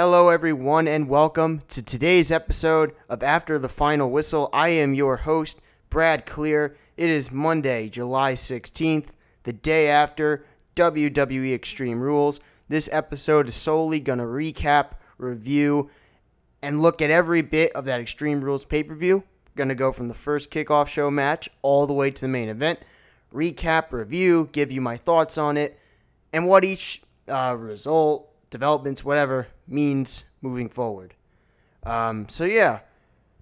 Hello, everyone, and welcome to today's episode of After the Final Whistle. I am your host, Brad Klier. It is Monday, July 16th, the day after WWE Extreme Rules. This episode is solely going to recap, review, and look at every bit of that Extreme Rules pay per view. Going to go from the first kickoff show match all the way to the main event. Recap, review, give you my thoughts on it, and what each uh, result, developments, whatever, means moving forward. Um, so, yeah,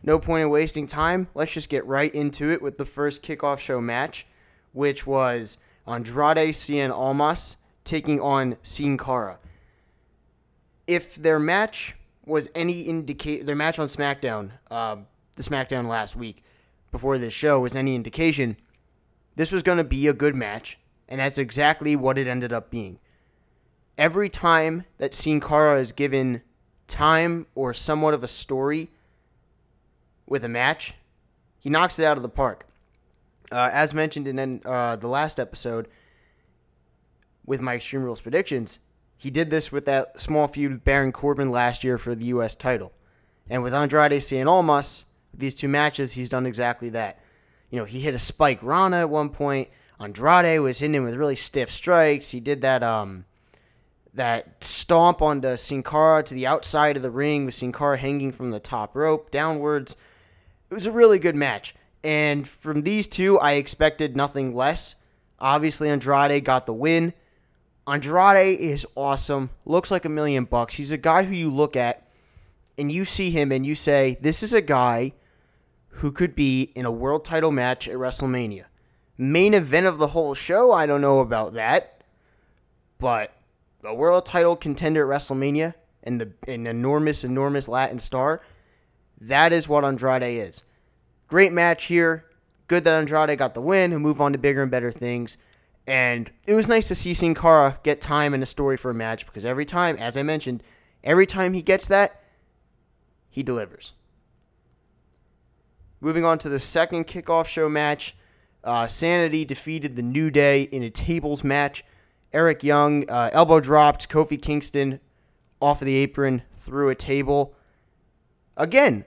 no point in wasting time. Let's just get right into it with the first kickoff show match, which was Andrade Cien Almas taking on Sin Cara. If their match was any indicate, their match on SmackDown, uh, the SmackDown last week before this show was any indication, this was going to be a good match, and that's exactly what it ended up being. Every time that Sin Cara is given time or somewhat of a story with a match, he knocks it out of the park. Uh, as mentioned in uh, the last episode with my Extreme Rules predictions, he did this with that small feud with Baron Corbin last year for the U.S. title. And with Andrade Cien Almas, these two matches, he's done exactly that. You know, he hit a spike Rana at one point. Andrade was hitting him with really stiff strikes. He did that um that stomp onto Sin Cara to the outside of the ring with Sin Cara hanging from the top rope downwards. It was a really good match. And from these two, I expected nothing less. Obviously, Andrade got the win. Andrade is awesome. Looks like a million bucks. He's a guy who you look at and you see him and you say, this is a guy who could be in a world title match at WrestleMania. Main event of the whole show, I don't know about that. But a world title contender at WrestleMania and the an enormous, enormous Latin star, that is what Andrade is. Great match here. Good that Andrade got the win and move on to bigger and better things. And it was nice to see Sin Cara get time and a story for a match because every time, as I mentioned, every time he gets that, he delivers. Moving on to the second kickoff show match, uh, Sanity defeated the New Day in a tables match. Eric Young uh, elbow dropped Kofi Kingston off of the apron through a table. Again,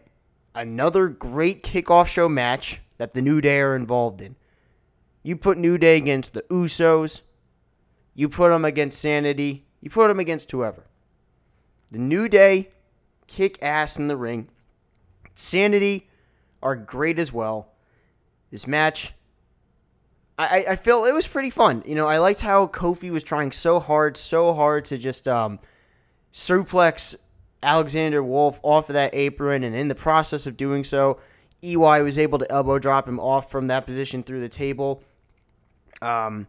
another great kickoff show match that the New Day are involved in. You put New Day against the Usos, you put them against Sanity, you put them against whoever. The New Day kick ass in the ring. Sanity are great as well. This match, I, I feel it was pretty fun. You know, I liked how Kofi was trying so hard, so hard to just um, suplex Alexander Wolfe off of that apron, and in the process of doing so, EY was able to elbow drop him off from that position through the table. Um,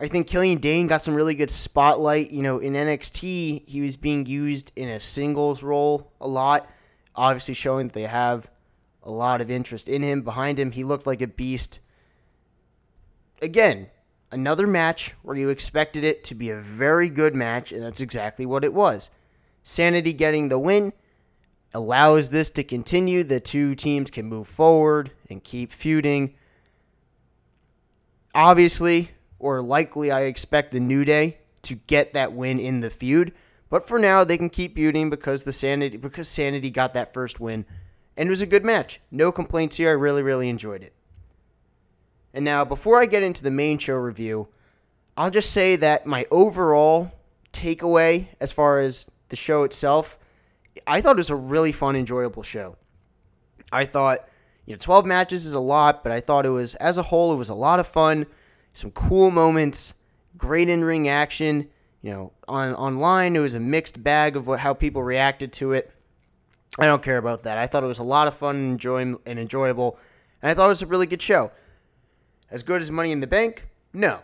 I think Killian Dain got some really good spotlight. You know, in NXT, he was being used in a singles role a lot, obviously showing that they have a lot of interest in him. Behind him, he looked like a beast. Again, another match where you expected it to be a very good match, and that's exactly what it was. Sanity getting the win allows this to continue. The two teams can move forward and keep feuding. Obviously, or likely, I expect the New Day to get that win in the feud. But for now, they can keep feuding because the Sanity because Sanity got that first win, and it was a good match. No complaints here. I really, really enjoyed it. And now, before I get into the main show review, I'll just say that my overall takeaway as far as the show itself, I thought it was a really fun, enjoyable show. I thought, you know, 12 matches is a lot, but I thought it was, as a whole, it was a lot of fun. Some cool moments, great in ring action. You know, on online, it was a mixed bag of what, how people reacted to it. I don't care about that. I thought it was a lot of fun and, enjoy, and enjoyable, and I thought it was a really good show. As good as Money in the Bank? No.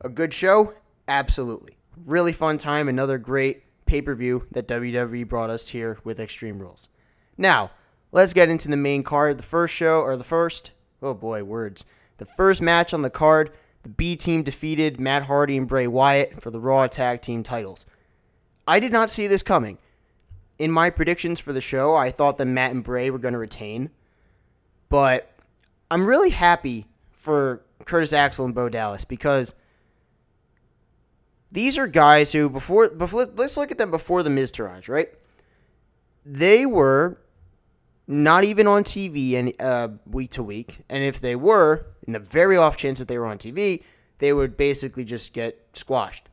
A good show? Absolutely. Really fun time. Another great pay per view that WWE brought us here with Extreme Rules. Now, let's get into the main card. The first show, or the first, oh boy, words. The first match on the card, the B team defeated Matt Hardy and Bray Wyatt for the Raw Tag Team titles. I did not see this coming. In my predictions for the show, I thought that Matt and Bray were going to retain. But I'm really happy for Curtis Axel and Bo Dallas because these are guys who before before let's look at them before the Miztourage, right? They were not even on TV any uh, week to week, and if they were, in the very off chance that they were on TV, they would basically just get squashed.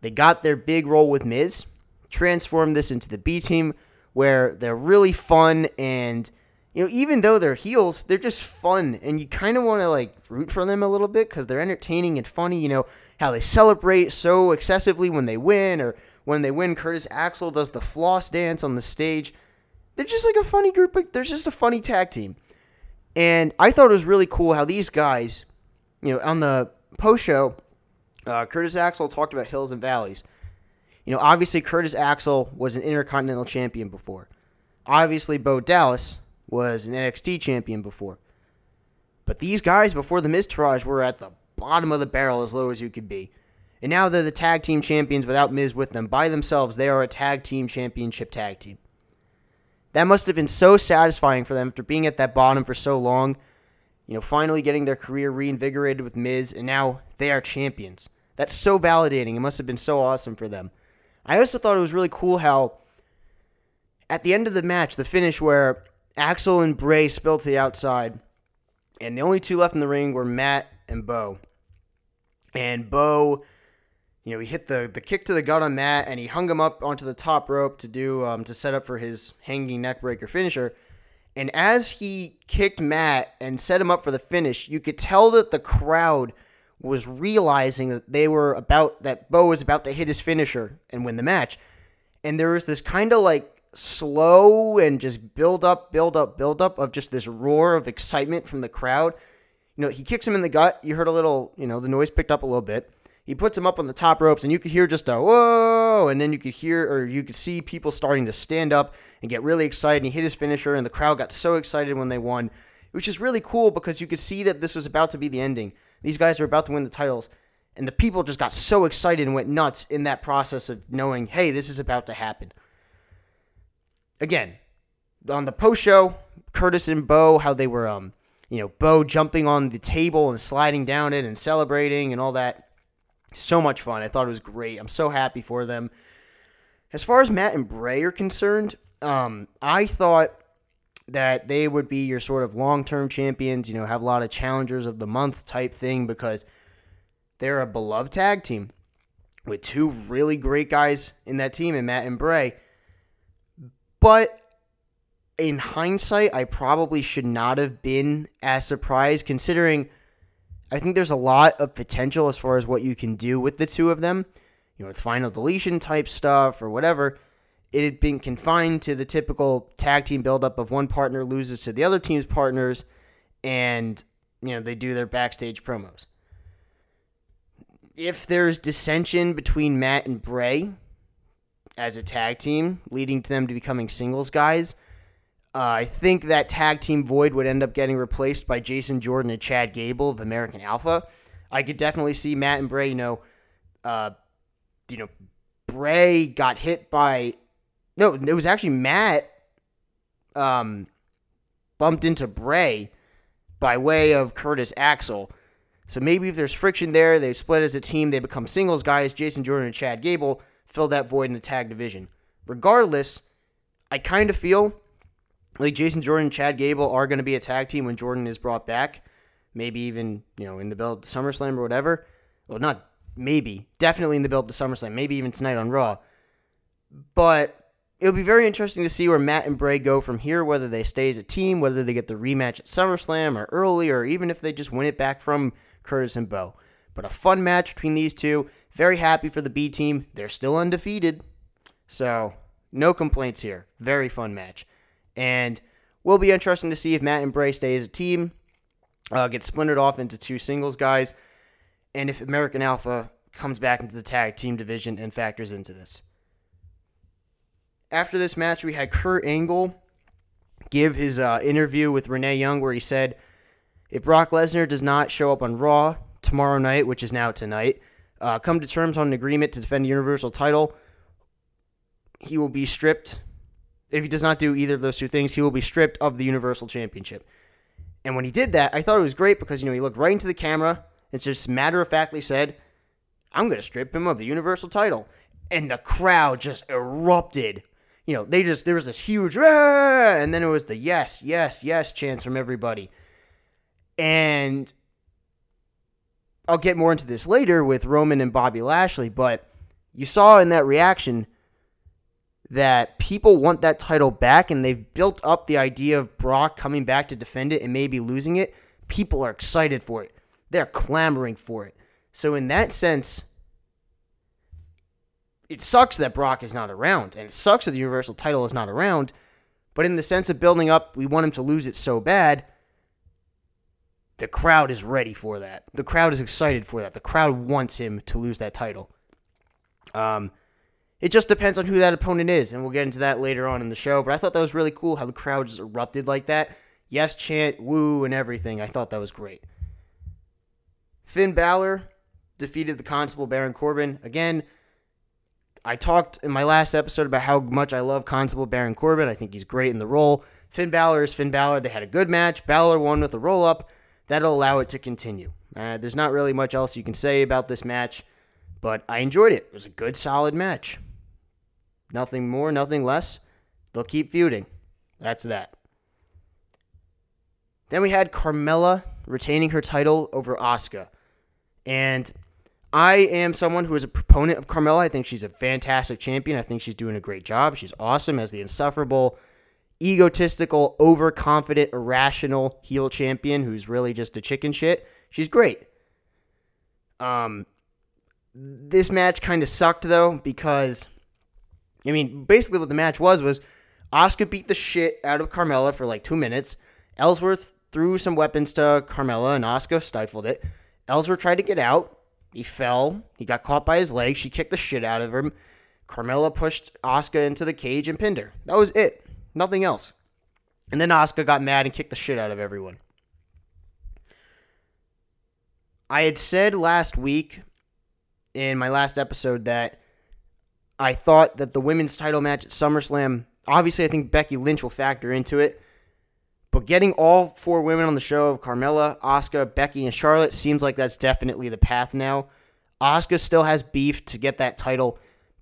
They got their big role with Miz, transformed this into the B team, where they're really fun and you know even though they're heels, they're just fun, and you kind of want to like root for them a little bit because they're entertaining and funny. You know how they celebrate so excessively when they win, or when they win, Curtis Axel does the floss dance on the stage. They're just like a funny group. Like, they're just a funny tag team. And I thought it was really cool how these guys, you know, on the post show, uh, Curtis Axel talked about hills and valleys. You know, obviously Curtis Axel was an Intercontinental Champion before. Obviously, Bo Dallas was an NXT Champion before. But these guys before the Miztourage were at the bottom of the barrel as low as you could be. And now they're the tag team champions without Miz with them. By themselves, they are a tag team championship tag team. That must have been so satisfying for them after being at that bottom for so long. You know, finally getting their career reinvigorated with Miz, and now they are champions. That's so validating. It must have been so awesome for them. I also thought it was really cool how, at the end of the match, the finish where Axel and Bray spilled to the outside, and the only two left in the ring were Matt and Bo. And Bo you know, he hit the, the kick to the gut on Matt and he hung him up onto the top rope to do um, to set up for his hanging neckbreaker finisher. And as he kicked Matt and set him up for the finish, you could tell that the crowd was realizing that they were about that Bo was about to hit his finisher and win the match. And there was this kind of like slow and just build up, build up, build up of just this roar of excitement from the crowd. You know, he kicks him in the gut. You heard a little, you know, the noise picked up a little bit he puts him up on the top ropes, and you could hear just a whoa, and then you could hear or you could see people starting to stand up and get really excited. And he hit his finisher, and the crowd got so excited when they won, which is really cool because you could see that this was about to be the ending. These guys are about to win the titles, and the people just got so excited and went nuts in that process of knowing, hey, this is about to happen. Again, on the post show, Curtis and Bo, how they were, um, you know, Bo jumping on the table and sliding down it and celebrating and all that so much fun. I thought it was great. I'm so happy for them. As far as Matt and Bray are concerned, um, I thought that they would be your sort of long term champions, you know, have a lot of challengers of the month type thing because they're a beloved tag team with two really great guys in that team, and Matt and Bray. But in hindsight, I probably should not have been as surprised considering I think there's a lot of potential as far as what you can do with the two of them. You know, with final deletion type stuff or whatever. It had been confined to the typical tag team buildup of one partner loses to the other team's partners and, you know, they do their backstage promos. If there's dissension between Matt and Bray as a tag team, leading to them to becoming singles guys, uh, I think that tag team void would end up getting replaced by Jason Jordan and Chad Gable of American Alpha. I could definitely see Matt and Bray. You know, uh, you know, Bray got hit by. No, it was actually Matt. Um, bumped into Bray by way of Curtis Axel. So maybe if there's friction there, they split as a team, they become singles guys. Jason Jordan and Chad Gable fill that void in the tag division. Regardless, I kind of feel like Jason Jordan and Chad Gable are going to be a tag team when Jordan is brought back. Maybe even, you know, in the belt to SummerSlam or whatever. Well, not maybe. Definitely in the belt to SummerSlam. Maybe even tonight on Raw. But it'll be very interesting to see where Matt and Bray go from here, whether they stay as a team, whether they get the rematch at SummerSlam or early, or even if they just win it back from Curtis and Bo. But a fun match between these two. Very happy for the B team. They're still undefeated. So, no complaints here. Very fun match. And will be interesting to see if Matt and Bray stay as a team, uh, get splintered off into two singles guys, and if American Alpha comes back into the tag team division and factors into this. After this match, we had Kurt Angle give his uh, interview with Renee Young where he said, if Brock Lesnar does not show up on Raw tomorrow night, which is now tonight, uh, come to terms on an agreement to defend the Universal title, he will be stripped if he does not do either of those two things, he will be stripped of the Universal Championship. And when he did that, I thought it was great because, you know, he looked right into the camera and just matter of factly said, I'm going to strip him of the Universal title. And the crowd just erupted. You know, they just, there was this huge, Aah! and then it was the yes, yes, yes chants from everybody. And I'll get more into this later with Roman and Bobby Lashley, but you saw in that reaction that people want that title back and they've built up the idea of Brock coming back to defend it and maybe losing it. People are excited for it. They're clamoring for it. So, in that sense, it sucks that Brock is not around, and it sucks that the Universal title is not around. But in the sense of building up, we want him to lose it so bad. The crowd is ready for that. The crowd is excited for that. The crowd wants him to lose that title. Um, it just depends on who that opponent is, and we'll get into that later on in the show. But I thought that was really cool how the crowd just erupted like that. Yes, chant, woo, and everything. I thought that was great. Finn Balor defeated the Constable Baron Corbin. Again, I talked in my last episode about how much I love Constable Baron Corbin. I think he's great in the role. Finn Balor is Finn Balor. They had a good match. Balor won with a roll up. That'll allow it to continue. Uh, there's not really much else you can say about this match, but I enjoyed it. It was a good, solid match. Nothing more, nothing less. They'll keep feuding. That's that. Then we had Carmella retaining her title over Asuka. And I am someone who is a proponent of Carmella. I think she's a fantastic champion. I think she's doing a great job. She's awesome as the insufferable, egotistical, overconfident, irrational heel champion who's really just a chicken shit. She's great. Um, this match kind of sucked though because, I mean, basically what the match was was Asuka beat the shit out of Carmella for like two minutes. Ellsworth threw some weapons to Carmella and Asuka stifled it. Ellsworth tried to get out. He fell. He got caught by his leg. She kicked the shit out of him. Carmella pushed Asuka into the cage and pinned her. That was it. Nothing else. And then Asuka got mad and kicked the shit out of everyone. I had said last week in my last episode that I thought that the women's title match at SummerSlam, obviously, I think Becky Lynch will factor into it. But getting all four women on the show of Carmella, Asuka, Becky, and Charlotte seems like that's definitely the path now. Asuka still has beef to get that title.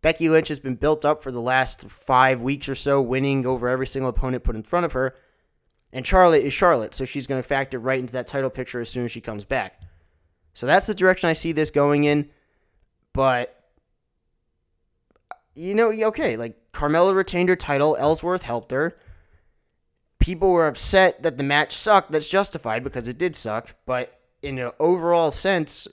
Becky Lynch has been built up for the last five weeks or so, winning over every single opponent put in front of her. And Charlotte is Charlotte, so she's going to factor right into that title picture as soon as she comes back. So that's the direction I see this going in. But, you know, okay, like Carmella retained her title, Ellsworth helped her people were upset that the match sucked. That's justified because it did suck. But in an overall sense,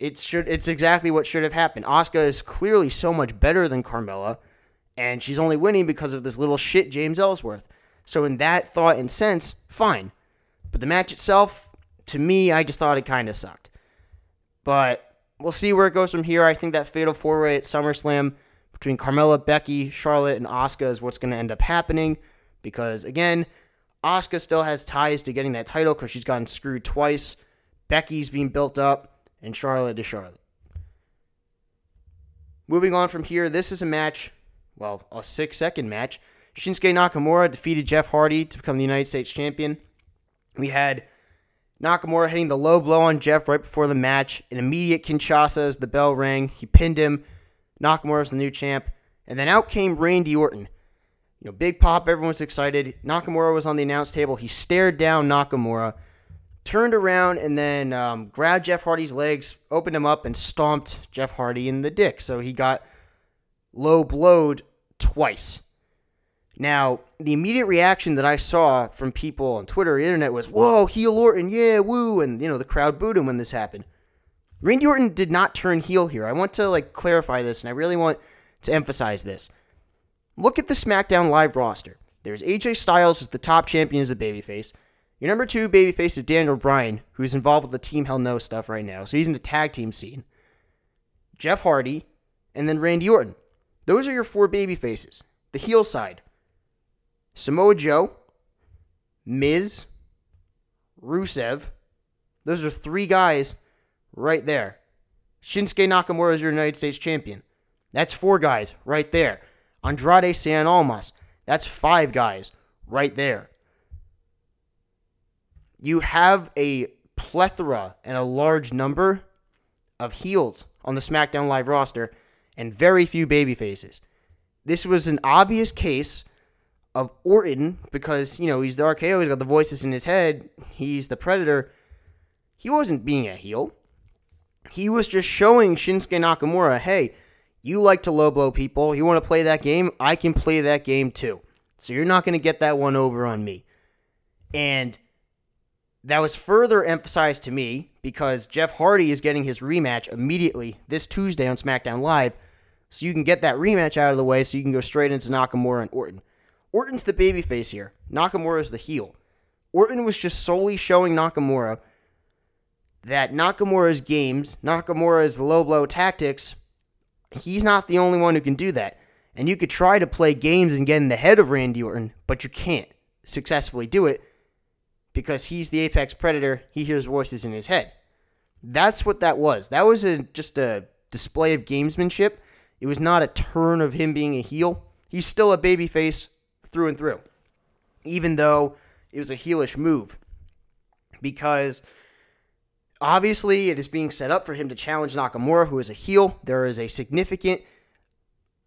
it should it's exactly what should have happened. Asuka is clearly so much better than Carmella, and she's only winning because of this little shit James Ellsworth. So in that thought and sense, fine. But the match itself, to me, I just thought it kind of sucked. But we'll see where it goes from here. I think that fatal four way at SummerSlam between Carmella, Becky, Charlotte, and Asuka is what's going to end up happening because again, Asuka still has ties to getting that title because she's gotten screwed twice. Becky's being built up, and Charlotte to Charlotte. Moving on from here, this is a match, well, a six second match. Shinsuke Nakamura defeated Jeff Hardy to become the United States champion. We had Nakamura hitting the low blow on Jeff right before the match. An immediate Kinsasa as the bell rang. He pinned him. Nakamura's the new champ. And then out came Randy Orton. You know, big pop, everyone's excited. Nakamura was on the announce table. He stared down Nakamura, turned around, and then um, grabbed Jeff Hardy's legs, opened him up, and stomped Jeff Hardy in the dick. So he got low blowed twice. Now, the immediate reaction that I saw from people on Twitter or internet was, whoa, heel Orton, yeah, woo, and, you know, the crowd booed him when this happened. Randy Orton did not turn heel here. I want to, like, clarify this, and I really want to emphasize this. Look at the SmackDown Live roster. There's AJ Styles as the top champion as a babyface. Your number two babyface is Daniel Bryan, who's involved with the Team Hell No stuff right now. So he's in the tag team scene. Jeff Hardy, and then Randy Orton. Those are your four babyfaces. The heel side Samoa Joe, Miz, Rusev. Those are three guys right there. Shinsuke Nakamura is your United States champion. That's four guys right there. Andrade Cien Almas. That's five guys right there. You have a plethora and a large number of heels on the SmackDown Live roster and very few baby faces. This was an obvious case of Orton because, you know, he's the RKO, he's got the voices in his head, he's the Predator. He wasn't being a heel. He was just showing Shinsuke Nakamura, hey, you like to low blow people. You want to play that game? I can play that game too. So you're not going to get that one over on me. And that was further emphasized to me because Jeff Hardy is getting his rematch immediately this Tuesday on SmackDown Live. So you can get that rematch out of the way so you can go straight into Nakamura and Orton. Orton's the babyface here. Nakamura is the heel. Orton was just solely showing Nakamura that Nakamura's games, Nakamura's low blow tactics, he's not the only one who can do that. And you could try to play games and get in the head of Randy Orton, but you can't successfully do it because he's the apex predator. He hears voices in his head. That's what that was. That was a, just a display of gamesmanship. It was not a turn of him being a heel. He's still a babyface through and through, even though it was a heelish move. Because obviously it is being set up for him to challenge Nakamura, who is a heel. There is a significant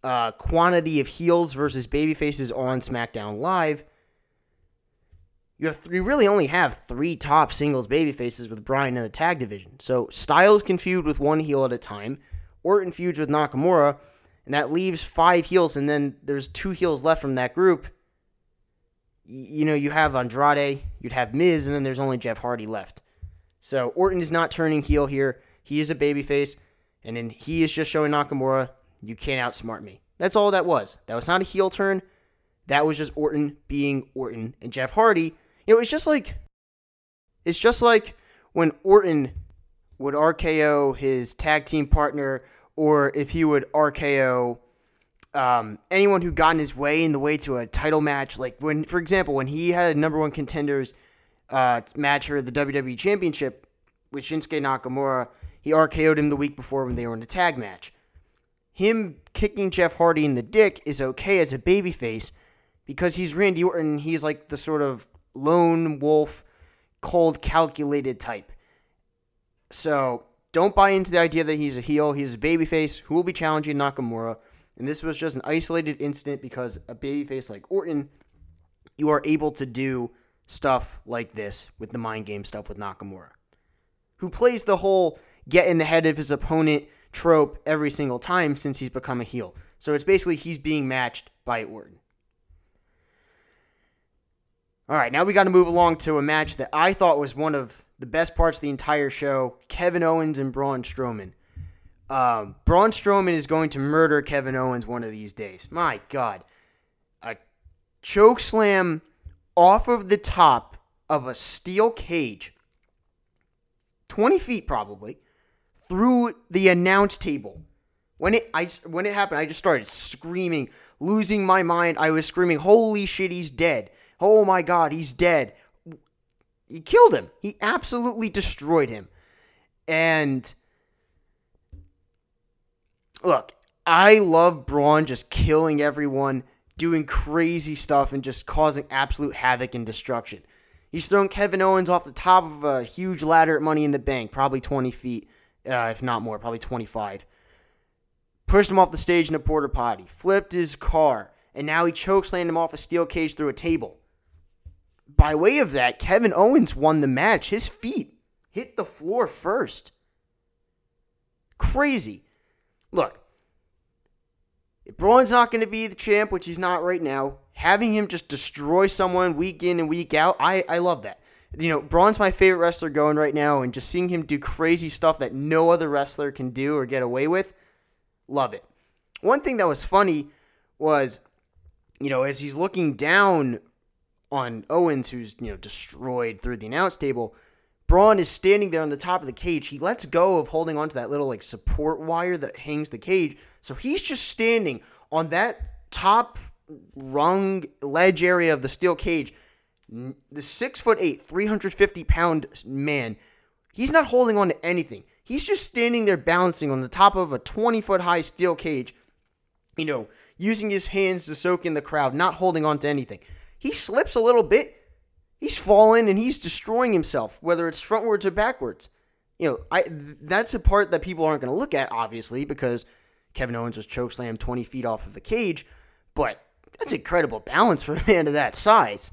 uh, quantity of heels versus babyfaces on SmackDown Live. You have you really only have three top singles babyfaces with Bryan in the tag division. So Styles can feud with one heel at a time. Orton feuds with Nakamura, and that leaves five heels, and then there's two heels left from that group. You know, you have Andrade, you'd have Miz, and then there's only Jeff Hardy left. So Orton is not turning heel here. He is a babyface, and then he is just showing Nakamura, you can't outsmart me. That's all that was. That was not a heel turn. That was just Orton being Orton. And Jeff Hardy, you know, it's just like it's just like when Orton would RKO his tag team partner, or if he would RKO um, anyone who got in his way in the way to a title match. Like when, for example, when he had a number one contenders uh, match for the WWE Championship with Shinsuke Nakamura, he RKO'd him the week before when they were in a tag match. Him kicking Jeff Hardy in the dick is okay as a babyface because he's Randy Orton. He's like the sort of lone wolf, cold, calculated type. So don't buy into the idea that he's a heel. He's a babyface who will be challenging Nakamura. And this was just an isolated incident because a babyface like Orton, you are able to do stuff like this with the mind game stuff with Nakamura, who plays the whole get in the head of his opponent trope every single time since he's become a heel. So it's basically he's being matched by Orton. All right, now we got to move along to a match that I thought was one of the best parts of the entire show Kevin Owens and Braun Strowman. Um, Braun Strowman is going to murder Kevin Owens one of these days. My God. A choke slam off of the top of a steel cage, 20 feet probably, through the announce table. When it I when it happened, I just started screaming, losing my mind. I was screaming, "Holy shit, he's dead! Oh my god, he's dead!" He killed him. He absolutely destroyed him. And look, I love Braun just killing everyone, doing crazy stuff, and just causing absolute havoc and destruction. He's thrown Kevin Owens off the top of a huge ladder at Money in the Bank, probably 20 feet, uh, if not more, probably 25. Pushed him off the stage in a porter potty, flipped his car, and now he chokeslammed him off a steel cage through a table. By way of that, Kevin Owens won the match. His feet hit the floor first. Crazy. Look, if Braun's not going to be the champ, which he's not right now, having him just destroy someone week in and week out, I, I love that. You know, Braun's my favorite wrestler going right now, and just seeing him do crazy stuff that no other wrestler can do or get away with, love it. One thing that was funny was, you know, as he's looking down on Owens, who's, you know, destroyed through the announce table, Braun is standing there on the top of the cage. He lets go of holding onto that little like support wire that hangs the cage. So he's just standing on that top rung ledge area of the steel cage. The six foot eight, 350 pound man, he's not holding on to anything. He's just standing there balancing on the top of a 20 foot high steel cage, you know, using his hands to soak in the crowd, not holding on to anything. He slips a little bit, he's falling and he's destroying himself, whether it's frontwards or backwards. You know, I that's a part that people aren't going to look at, obviously, because Kevin Owens was chokeslammed 20 feet off of a cage, but that's incredible balance for a man of that size.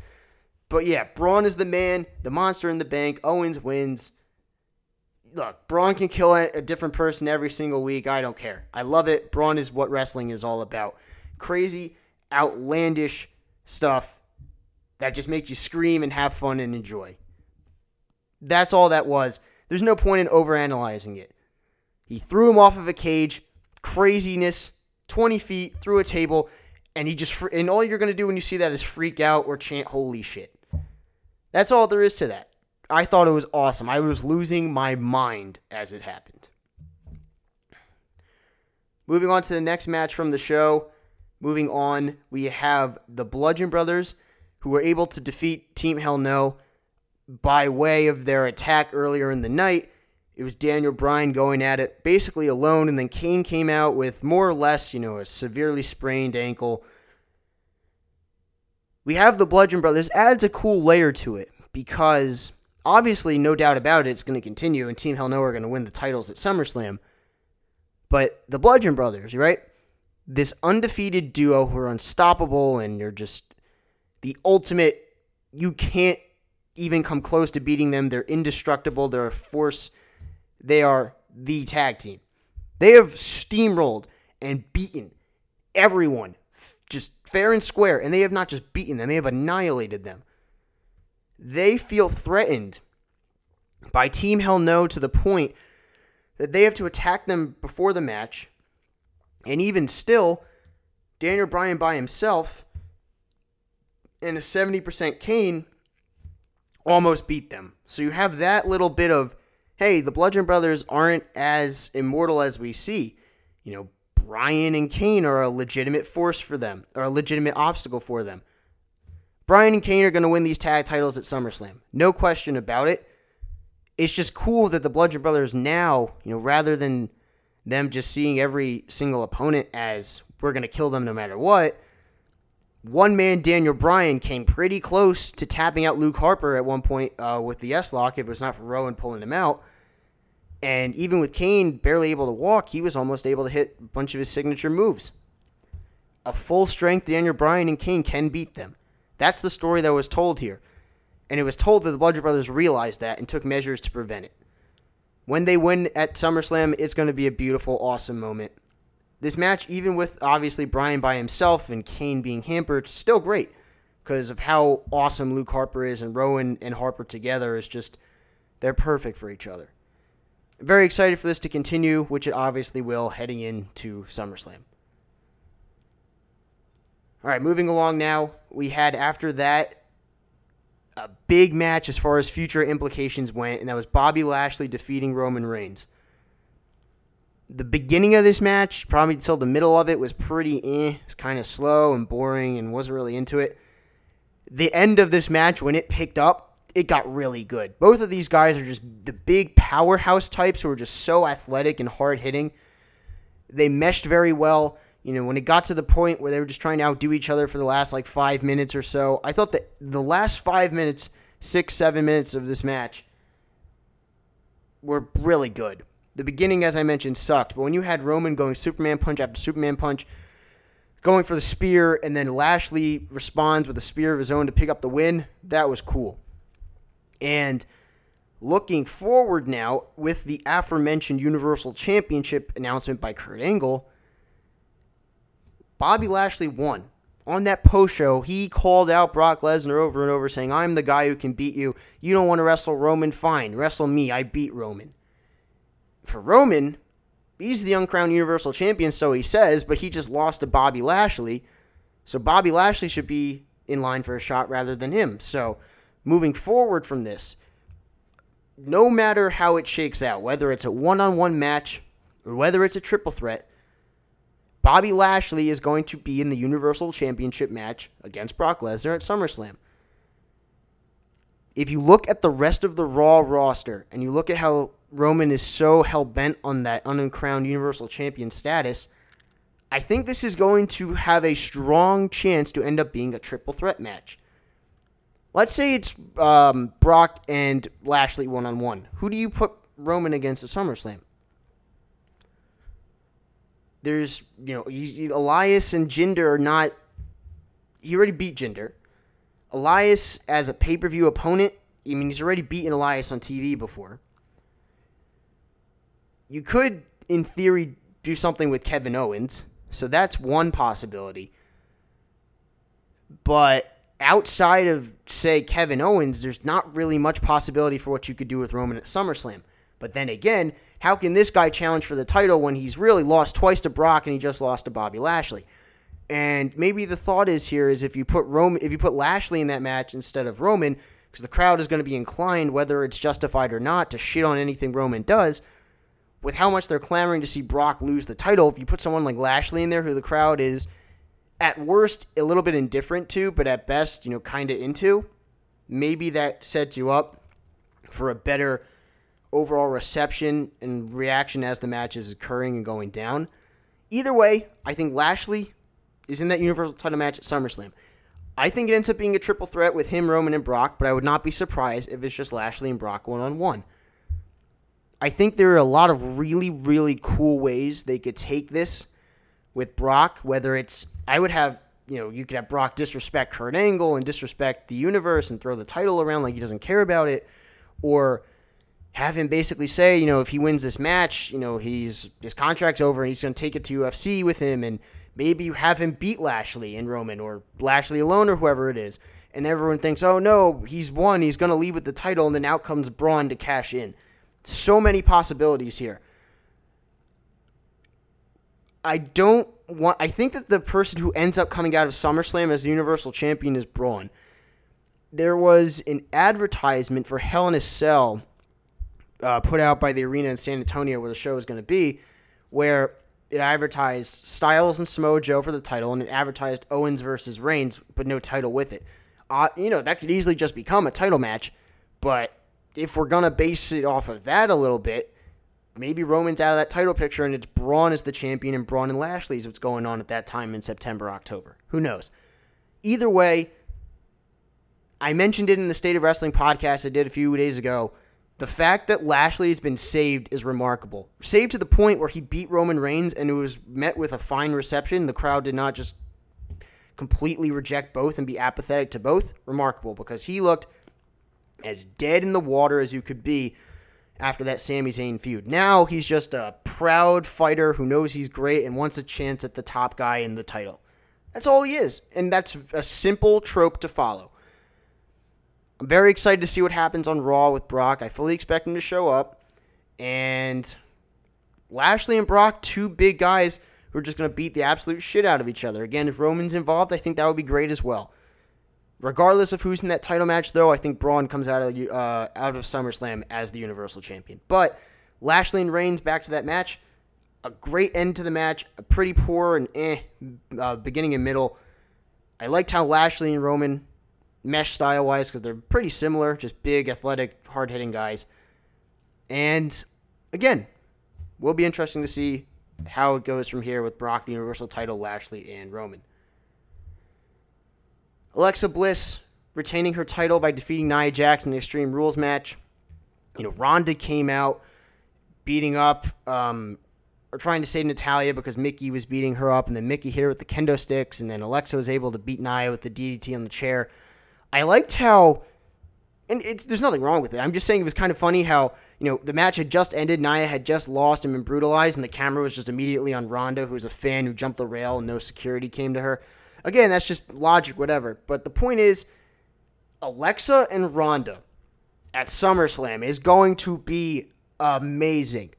But yeah, Braun is the man, the monster in the bank. Owens wins. Look, Braun can kill a different person every single week. I don't care. I love it. Braun is what wrestling is all about. Crazy, outlandish stuff that just makes you scream and have fun and enjoy. That's all that was. There's no point in overanalyzing it. He threw him off of a cage, craziness, 20 feet through a table, and he just and all you're gonna do when you see that is freak out or chant "Holy shit!" That's all there is to that. I thought it was awesome. I was losing my mind as it happened. Moving on to the next match from the show. Moving on, we have the Bludgeon Brothers, who were able to defeat Team Hell No by way of their attack earlier in the night. It was Daniel Bryan going at it basically alone, and then Kane came out with more or less, you know, a severely sprained ankle. We have the Bludgeon Brothers adds a cool layer to it because obviously, no doubt about it, it's going to continue, and Team Hell No are going to win the titles at SummerSlam. But the Bludgeon Brothers, right? This undefeated duo who are unstoppable and you're just the ultimate. You can't even come close to beating them. They're indestructible. They're a force. They are the tag team. They have steamrolled and beaten everyone just fair and square. And they have not just beaten them, they have annihilated them. They feel threatened by Team Hell No to the point that they have to attack them before the match. And even still, Daniel Bryan by himself and a 70% Kane almost beat them. So you have that little bit of, hey, the Bludgeon Brothers aren't as immortal as we see. You know, Bryan and Kane are a legitimate force for them, or a legitimate obstacle for them. Bryan and Kane are going to win these tag titles at SummerSlam. No question about it. It's just cool that the Bludgeon Brothers now, you know, rather than them just seeing every single opponent as we're going to kill them no matter what, one man Daniel Bryan came pretty close to tapping out Luke Harper at one point uh, with the Yes Lock if it was not for Rowan pulling him out. And even with Kane barely able to walk, he was almost able to hit a bunch of his signature moves. A full strength Daniel Bryan and Kane can beat them. That's the story that was told here. And it was told that the Bludgeon Brothers realized that and took measures to prevent it. When they win at SummerSlam, it's going to be a beautiful, awesome moment. This match, even with obviously Bryan by himself and Kane being hampered, still great because of how awesome Luke Harper is and Rowan and Harper together is just they're perfect for each other. very excited for this to continue, which it obviously will heading into SummerSlam. All right, moving along now. We had after that a big match as far as future implications went, and that was Bobby Lashley defeating Roman Reigns the beginning of this match, probably until the middle of it, was pretty eh. It's kind of slow and boring and wasn't really into it. The end of this match, when it picked up, it got really good. Both of these guys are just the big powerhouse types who are just so athletic and hard hitting. They meshed very well. You know, when it got to the point where they were just trying to outdo each other for the last like five minutes or so, I thought that the last five minutes, six, seven minutes of this match were really good the beginning, as I mentioned, sucked. But when you had Roman going Superman punch after Superman punch, going for the spear, and then Lashley responds with a spear of his own to pick up the win, that was cool. And looking forward now with the aforementioned Universal Championship announcement by Kurt Angle, Bobby Lashley won. On that post show, he called out Brock Lesnar over and over, saying, I'm the guy who can beat you. You don't want to wrestle Roman? Fine. Wrestle me. I beat Roman for Roman, he's the uncrowned Universal Champion, so he says, but he just lost to Bobby Lashley. So Bobby Lashley should be in line for a shot rather than him. So moving forward from this, no matter how it shakes out, whether it's a one on one match or whether it's a triple threat, Bobby Lashley is going to be in the Universal Championship match against Brock Lesnar at SummerSlam. If you look at the rest of the Raw roster and you look at how Roman is so hell bent on that uncrowned Universal Champion status, I think this is going to have a strong chance to end up being a triple threat match. Let's say it's um, Brock and Lashley one on one. Who do you put Roman against at SummerSlam? There's, you know, Elias and Jinder are not. He already beat Jinder. Elias as a pay per view opponent, I mean, he's already beaten Elias on TV before. You could, in theory, do something with Kevin Owens. So that's one possibility. But outside of, say, Kevin Owens, there's not really much possibility for what you could do with Roman at SummerSlam. But then again, how can this guy challenge for the title when he's really lost twice to Brock and he just lost to Bobby Lashley? And maybe the thought is here is if you put Roman, if you put Lashley in that match instead of Roman, because the crowd is going to be inclined, whether it's justified or not, to shit on anything Roman does. With how much they're clamoring to see Brock lose the title, if you put someone like Lashley in there, who the crowd is at worst a little bit indifferent to, but at best, you know, kind of into, maybe that sets you up for a better overall reception and reaction as the match is occurring and going down. Either way, I think Lashley is in that Universal title match at SummerSlam. I think it ends up being a triple threat with him, Roman, and Brock, but I would not be surprised if it's just Lashley and Brock one on one. I think there are a lot of really, really cool ways they could take this with Brock, whether it's, I would have, you know, you could have Brock disrespect Kurt Angle and disrespect the universe and throw the title around like he doesn't care about it, or have him basically say, you know, if he wins this match, you know, he's his contract's over and he's going to take it to UFC with him and Maybe you have him beat Lashley and Roman or Lashley alone or whoever it is. And everyone thinks, oh no, he's won. He's going to leave with the title. And then out comes Braun to cash in. So many possibilities here. I don't want. I think that the person who ends up coming out of SummerSlam as the Universal Champion is Braun. There was an advertisement for Hell in a Cell uh, put out by the arena in San Antonio where the show is going to be, where it advertised Styles and Samoa Joe for the title, and it advertised Owens versus Reigns, but no title with it. Uh, you know, that could easily just become a title match, but if we're to base it off of that a little bit, maybe Roman's out of that title picture and it's Braun as the champion and Braun and Lashley is what's going on at that time in September, October. Who knows? Either way, I mentioned it in the State of Wrestling podcast I did a few days ago. The fact that Lashley has been saved is remarkable. Saved to the point where he beat Roman Reigns and it was met with a fine reception. The crowd did not just completely reject both and be apathetic to both. Remarkable because he looked as dead in the water as you could be after that Sami Zayn feud. Now he's just a proud fighter who knows he's great and wants a chance at the top guy in the title. That's all he is. And that's a simple trope to follow. I'm very excited to see what happens on Raw with Brock. I fully expect him to show up. And Lashley and Brock, two big guys who are just going to beat the absolute shit out of each other. Again, if Roman's involved, I think that would be great as well. Regardless of who's in that title match, though, I think Braun comes out of uh, out of SummerSlam as the Universal Champion. But Lashley and Reigns back to that match. A great end to the match. A pretty poor and eh uh, beginning and middle. I liked how Lashley and Roman mesh style wise because they're pretty similar, just big, athletic, hard hitting guys. And again, will be interesting to see how it goes from here with Brock, the Universal title, Lashley, and Roman. Alexa Bliss retaining her title by defeating Nia Jax in the Extreme Rules match. You know, Ronda came out beating up um, or trying to save Natalya because Mickie was beating her up, and then Mickie hit her with the kendo sticks, and then Alexa was able to beat Nia with the DDT on the chair. I liked how, and it's there's nothing wrong with it. I'm just saying it was kind of funny how you know the match had just ended, Nia had just lost and been brutalized, and the camera was just immediately on Ronda, who was a fan who jumped the rail and no security came to her. Again, that's just logic, whatever. But the point is, Alexa and Ronda at SummerSlam is going to be amazing.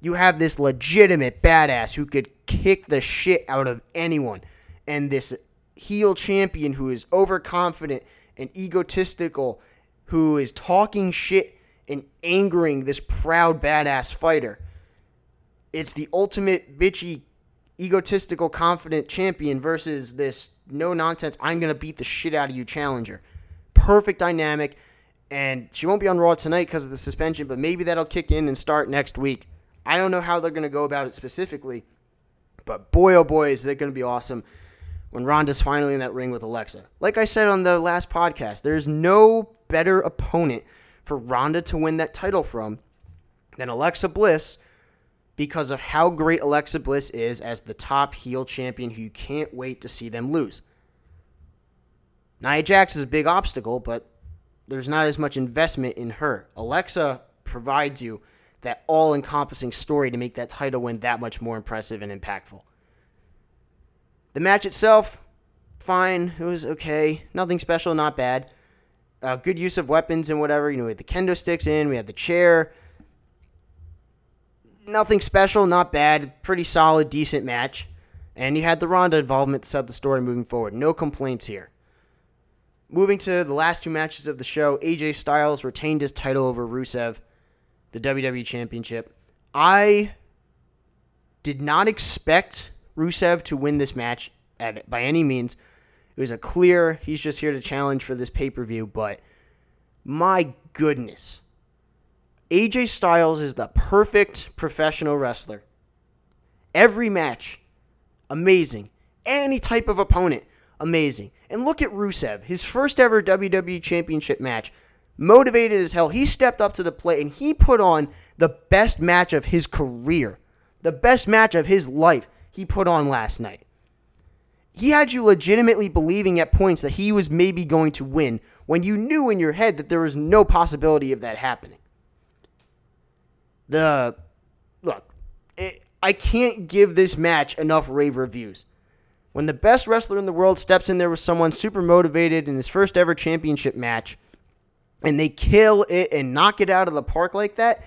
You have this legitimate badass who could kick the shit out of anyone, and this heel champion who is overconfident and egotistical, who is talking shit and angering this proud badass fighter. It's the ultimate bitchy, egotistical, confident champion versus this no nonsense, I'm going to beat the shit out of you challenger. Perfect dynamic. And she won't be on Raw tonight because of the suspension, but maybe that'll kick in and start next week. I don't know how they're going to go about it specifically, but boy, oh boy, is it going to be awesome when Ronda's finally in that ring with Alexa. Like I said on the last podcast, there's no better opponent for Ronda to win that title from than Alexa Bliss because of how great Alexa Bliss is as the top heel champion who you can't wait to see them lose. Nia Jax is a big obstacle, but there's not as much investment in her. Alexa provides you that all encompassing story to make that title win that much more impressive and impactful. The match itself, fine. It was okay. Nothing special, not bad. Uh, good use of weapons and whatever. You know, we had the kendo sticks in, we had the chair. Nothing special, not bad. Pretty solid, decent match. And you had the Ronda involvement to set the story moving forward. No complaints here. Moving to the last two matches of the show, AJ Styles retained his title over Rusev, the WWE Championship. I did not expect Rusev to win this match at, by any means. It was a clear, he's just here to challenge for this pay per view, but my goodness. AJ Styles is the perfect professional wrestler. Every match, amazing. Any type of opponent, amazing. And look at Rusev, his first ever WWE Championship match. Motivated as hell. He stepped up to the plate and he put on the best match of his career. The best match of his life he put on last night. He had you legitimately believing at points that he was maybe going to win when you knew in your head that there was no possibility of that happening. The look, it, I can't give this match enough rave reviews. When the best wrestler in the world steps in there with someone super motivated in his first ever championship match, and they kill it and knock it out of the park like that,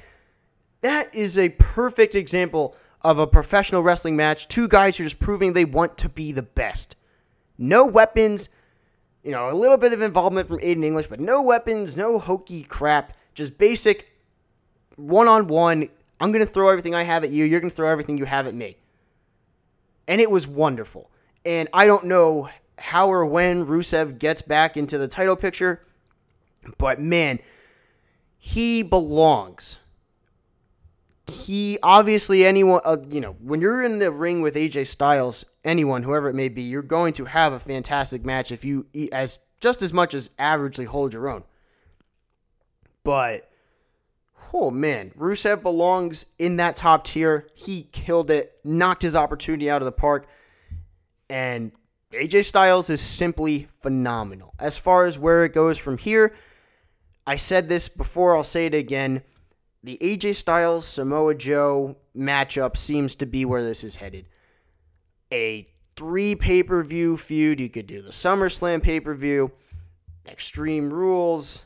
that is a perfect example of a professional wrestling match. Two guys who are just proving they want to be the best. No weapons, you know, a little bit of involvement from Aiden English, but no weapons, no hokey crap. Just basic one on one. I'm going to throw everything I have at you. You're going to throw everything you have at me. And it was wonderful. And I don't know how or when Rusev gets back into the title picture, but man, he belongs. He obviously anyone uh, you know when you're in the ring with AJ Styles, anyone whoever it may be, you're going to have a fantastic match if you as just as much as averagely hold your own. But oh man, Rusev belongs in that top tier. He killed it, knocked his opportunity out of the park. And AJ Styles is simply phenomenal. As far as where it goes from here, I said this before, I'll say it again. The AJ Styles Samoa Joe matchup seems to be where this is headed. A three pay per view feud. You could do the SummerSlam pay per view, Extreme Rules.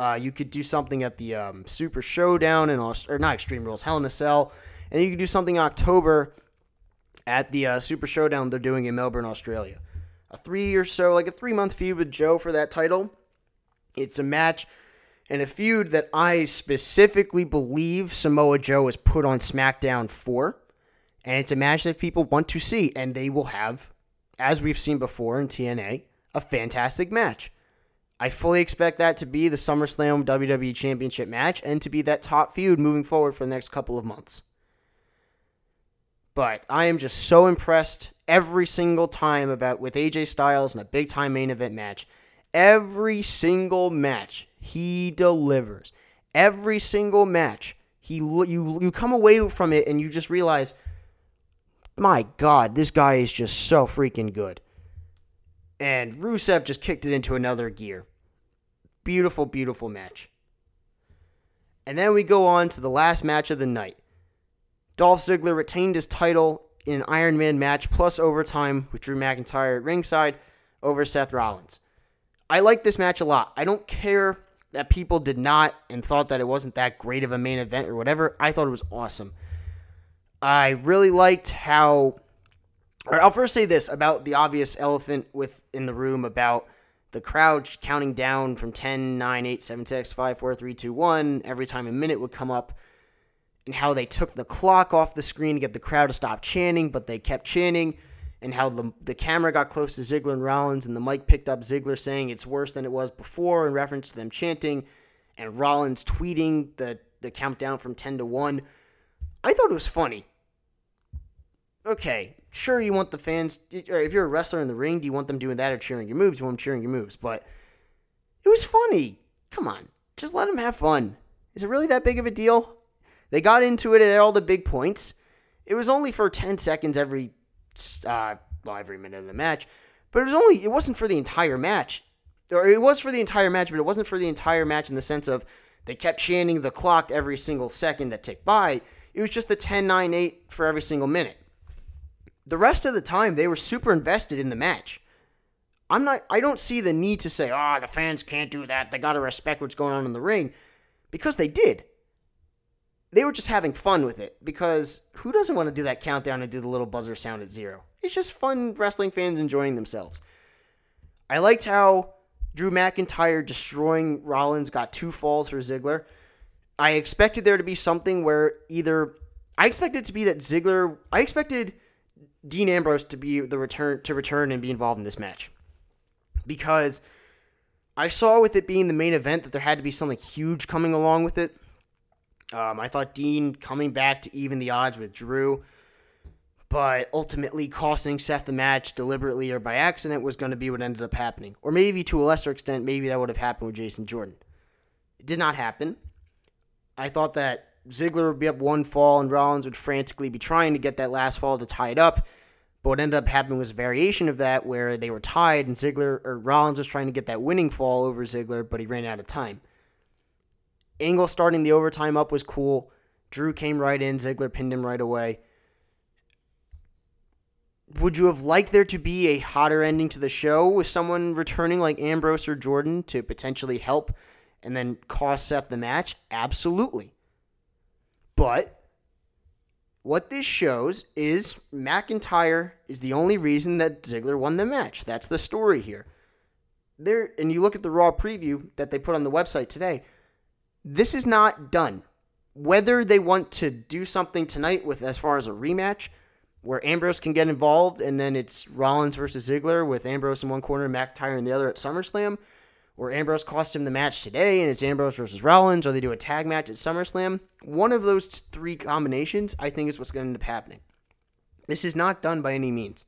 Uh, you could do something at the um, Super Showdown in Aust- or not Extreme Rules, Hell in a Cell, and you could do something in October at the uh, Super Showdown they're doing in Melbourne, Australia. A three or so, like a three month feud with Joe for that title. It's a match and a feud that I specifically believe Samoa Joe is put on SmackDown for. And it's a match that people want to see, and they will have, as we've seen before in TNA, a fantastic match. I fully expect that to be the SummerSlam WWE Championship match and to be that top feud moving forward for the next couple of months. But I am just so impressed every single time about with AJ Styles in a big time main event match. Every single match he delivers. Every single match he you you come away from it and you just realize my god, this guy is just so freaking good. And Rusev just kicked it into another gear. Beautiful, beautiful match. And then we go on to the last match of the night. Dolph Ziggler retained his title in an Iron Man match plus overtime with Drew McIntyre at ringside over Seth Rollins. I like this match a lot. I don't care that people did not and thought that it wasn't that great of a main event or whatever. I thought it was awesome. I really liked how. I'll first say this about the obvious elephant within the room about the crowd counting down from 10, 9, 8, 7, 6, 5, 4, 3, 2, 1 every time a minute would come up and how they took the clock off the screen to get the crowd to stop chanting, but they kept chanting, and how the, the camera got close to Ziggler and Rollins, and the mic picked up Ziggler saying it's worse than it was before in reference to them chanting, and Rollins tweeting the, the countdown from 10 to 1. I thought it was funny. Okay, sure, you want the fans, or if you're a wrestler in the ring, do you want them doing that or cheering your moves? You want them cheering your moves, but it was funny. Come on, just let them have fun. Is it really that big of a deal? They got into it at all the big points. It was only for 10 seconds every uh, well, every minute of the match, but it was only it wasn't for the entire match. Or it was for the entire match, but it wasn't for the entire match in the sense of they kept chanting the clock every single second that ticked by. It was just the 10 9 8 for every single minute. The rest of the time they were super invested in the match. I'm not I don't see the need to say, "Ah, oh, the fans can't do that. They got to respect what's going on in the ring." Because they did they were just having fun with it because who doesn't want to do that countdown and do the little buzzer sound at zero? It's just fun wrestling fans enjoying themselves. I liked how Drew McIntyre destroying Rollins got two falls for Ziggler. I expected there to be something where either I expected to be that Ziggler I expected Dean Ambrose to be the return to return and be involved in this match. Because I saw with it being the main event that there had to be something huge coming along with it. Um, I thought Dean coming back to even the odds with Drew, but ultimately costing Seth the match deliberately or by accident was going to be what ended up happening. Or maybe to a lesser extent, maybe that would have happened with Jason Jordan. It did not happen. I thought that Ziggler would be up one fall and Rollins would frantically be trying to get that last fall to tie it up. But what ended up happening was a variation of that where they were tied and Ziggler or Rollins was trying to get that winning fall over Ziggler, but he ran out of time. Angle starting the overtime up was cool. Drew came right in. Ziggler pinned him right away. Would you have liked there to be a hotter ending to the show with someone returning like Ambrose or Jordan to potentially help and then cost Seth the match? Absolutely. But what this shows is McIntyre is the only reason that Ziggler won the match. That's the story here. There, and you look at the Raw preview that they put on the website today this is not done. Whether they want to do something tonight with as far as a rematch, where Ambrose can get involved and then it's Rollins versus Ziggler with Ambrose in one corner McIntyre in the other at SummerSlam, or Ambrose cost him the match today and it's Ambrose versus Rollins, or they do a tag match at SummerSlam. One of those three combinations, I think, is what's going to end up happening. This is not done by any means.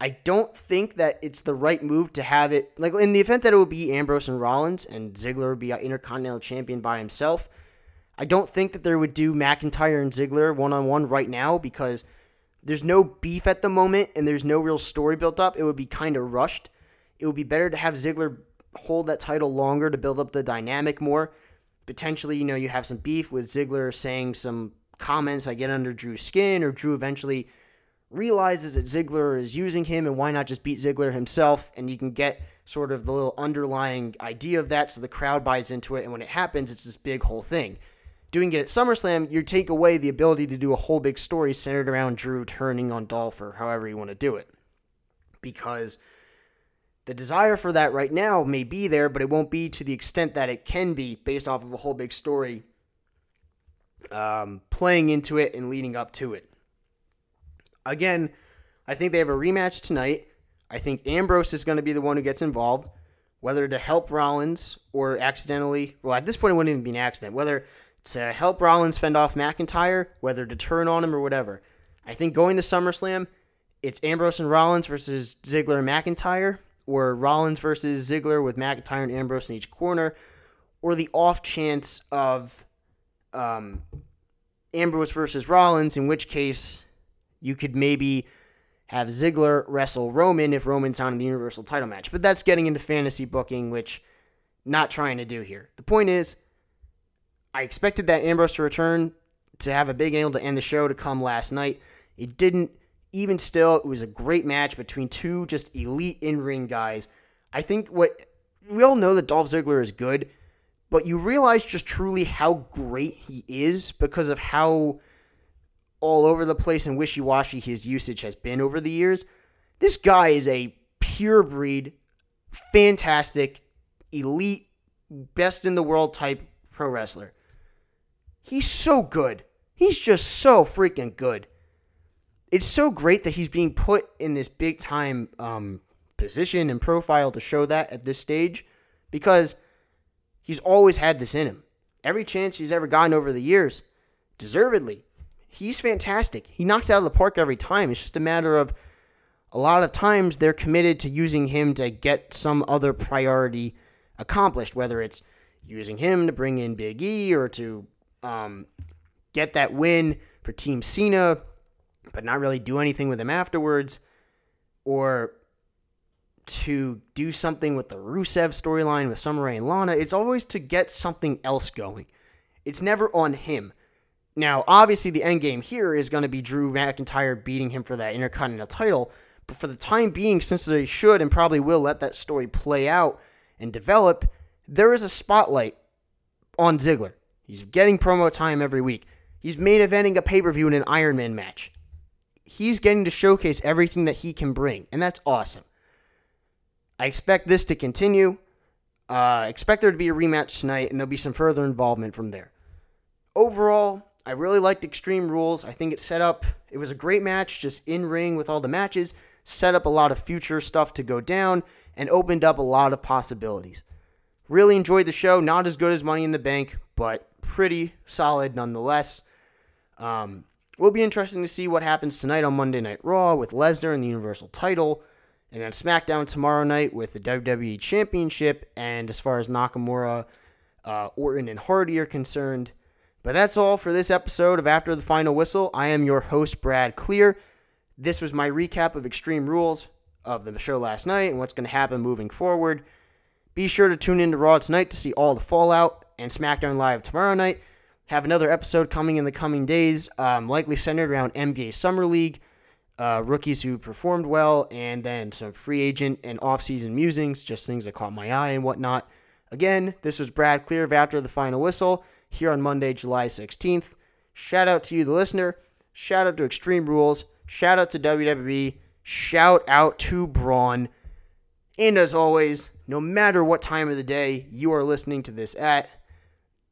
I don't think that it's the right move to have it like in the event that it would be Ambrose and Rollins and Ziggler would be Intercontinental Champion by himself. I don't think that they would do McIntyre and Ziggler one on one right now because there's no beef at the moment and there's no real story built up. It would be kind of rushed. It would be better to have Ziggler hold that title longer to build up the dynamic more. Potentially, you know, you have some beef with Ziggler saying some comments that get under Drew's skin, or Drew eventually realizes that Ziggler is using him and why not just beat Ziggler himself and you can get sort of the little underlying idea of that so the crowd buys into it and when it happens it's this big whole thing. Doing it at SummerSlam, you take away the ability to do a whole big story centered around Drew turning on Dolph or however you want to do it. Because the desire for that right now may be there, but it won't be to the extent that it can be based off of a whole big story um, playing into it and leading up to it. Again, I think they have a rematch tonight. I think Ambrose is going to be the one who gets involved, whether to help Rollins or accidentally. Well, at this point, it wouldn't even be an accident. Whether to help Rollins fend off McIntyre, whether to turn on him or whatever. I think going to SummerSlam, it's Ambrose and Rollins versus Ziggler and McIntyre, or Rollins versus Ziggler with McIntyre and Ambrose in each corner, or the off chance of um, Ambrose versus Rollins, in which case you could maybe have Ziggler wrestle Roman if Roman's on the Universal title match. But that's getting into fantasy booking, which not trying to do here. The point is, I expected that Ambrose to return to have a big angle to end the show to come last night. It didn't. Even still, it was a great match between two just elite in ring guys. I think what we all know that Dolph Ziggler is good, but you realize just truly how great he is because of how all over the place and wishy washy his usage has been over the years. This guy is a pure breed, fantastic, elite, best in the world type pro wrestler. He's so good. He's just so freaking good. It's so great that he's being put in this big time um, position and profile to show that at this stage because he's always had this in him. Every chance he's ever gotten over the years, deservedly, he's fantastic. He knocks out of the park every time. It's just a matter of a lot of times they're committed to using him to get some other priority accomplished, whether it's using him to bring in Big E or to um, get that win for Team Cena, but not really do anything with him afterwards, or to do something with the Rusev storyline with Summer Rae and Lana. It's always to get something else going. It's never on him. Now, obviously, the end game here is going to be Drew McIntyre beating him for that Intercontinental title. But for the time being, since they should and probably will let that story play out and develop, there is a spotlight on Ziggler. He's getting promo time every week. He's main eventing a pay per view in an Iron Man match. He's getting to showcase everything that he can bring, and that's awesome. I expect this to continue. Uh, expect there to be a rematch tonight, and there'll be some further involvement from there. Overall, I really liked Extreme Rules. I think it set up, it was a great match, just in ring with all the matches, set up a lot of future stuff to go down, and opened up a lot of possibilities. Really enjoyed the show. Not as good as Money in the Bank, but pretty solid nonetheless. Um, will be interesting to see what happens tonight on Monday Night Raw with Lesnar and the Universal title. And then SmackDown tomorrow night with the WWE Championship. And as far as Nakamura, uh, Orton, and Hardy are concerned. But that's all for this episode of After the Final Whistle. I am your host, Brad Klier. This was my recap of Extreme Rules of the show last night and what's going to happen moving forward. Be sure to tune in to Raw tonight to see all the fallout and SmackDown Live tomorrow night. Have another episode coming in the coming days, um, likely centered around NBA Summer League, uh, rookies who performed well, and then some free agent and offseason musings, just things that caught my eye and whatnot. Again, this was Brad Klier of After the Final Whistle here on Monday, July 16th. Shout out to you, the listener. Shout out to Extreme Rules. Shout out to WWE. Shout out to Braun. And as always, no matter what time of the day you are listening to this at,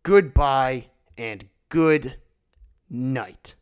goodbye and good night.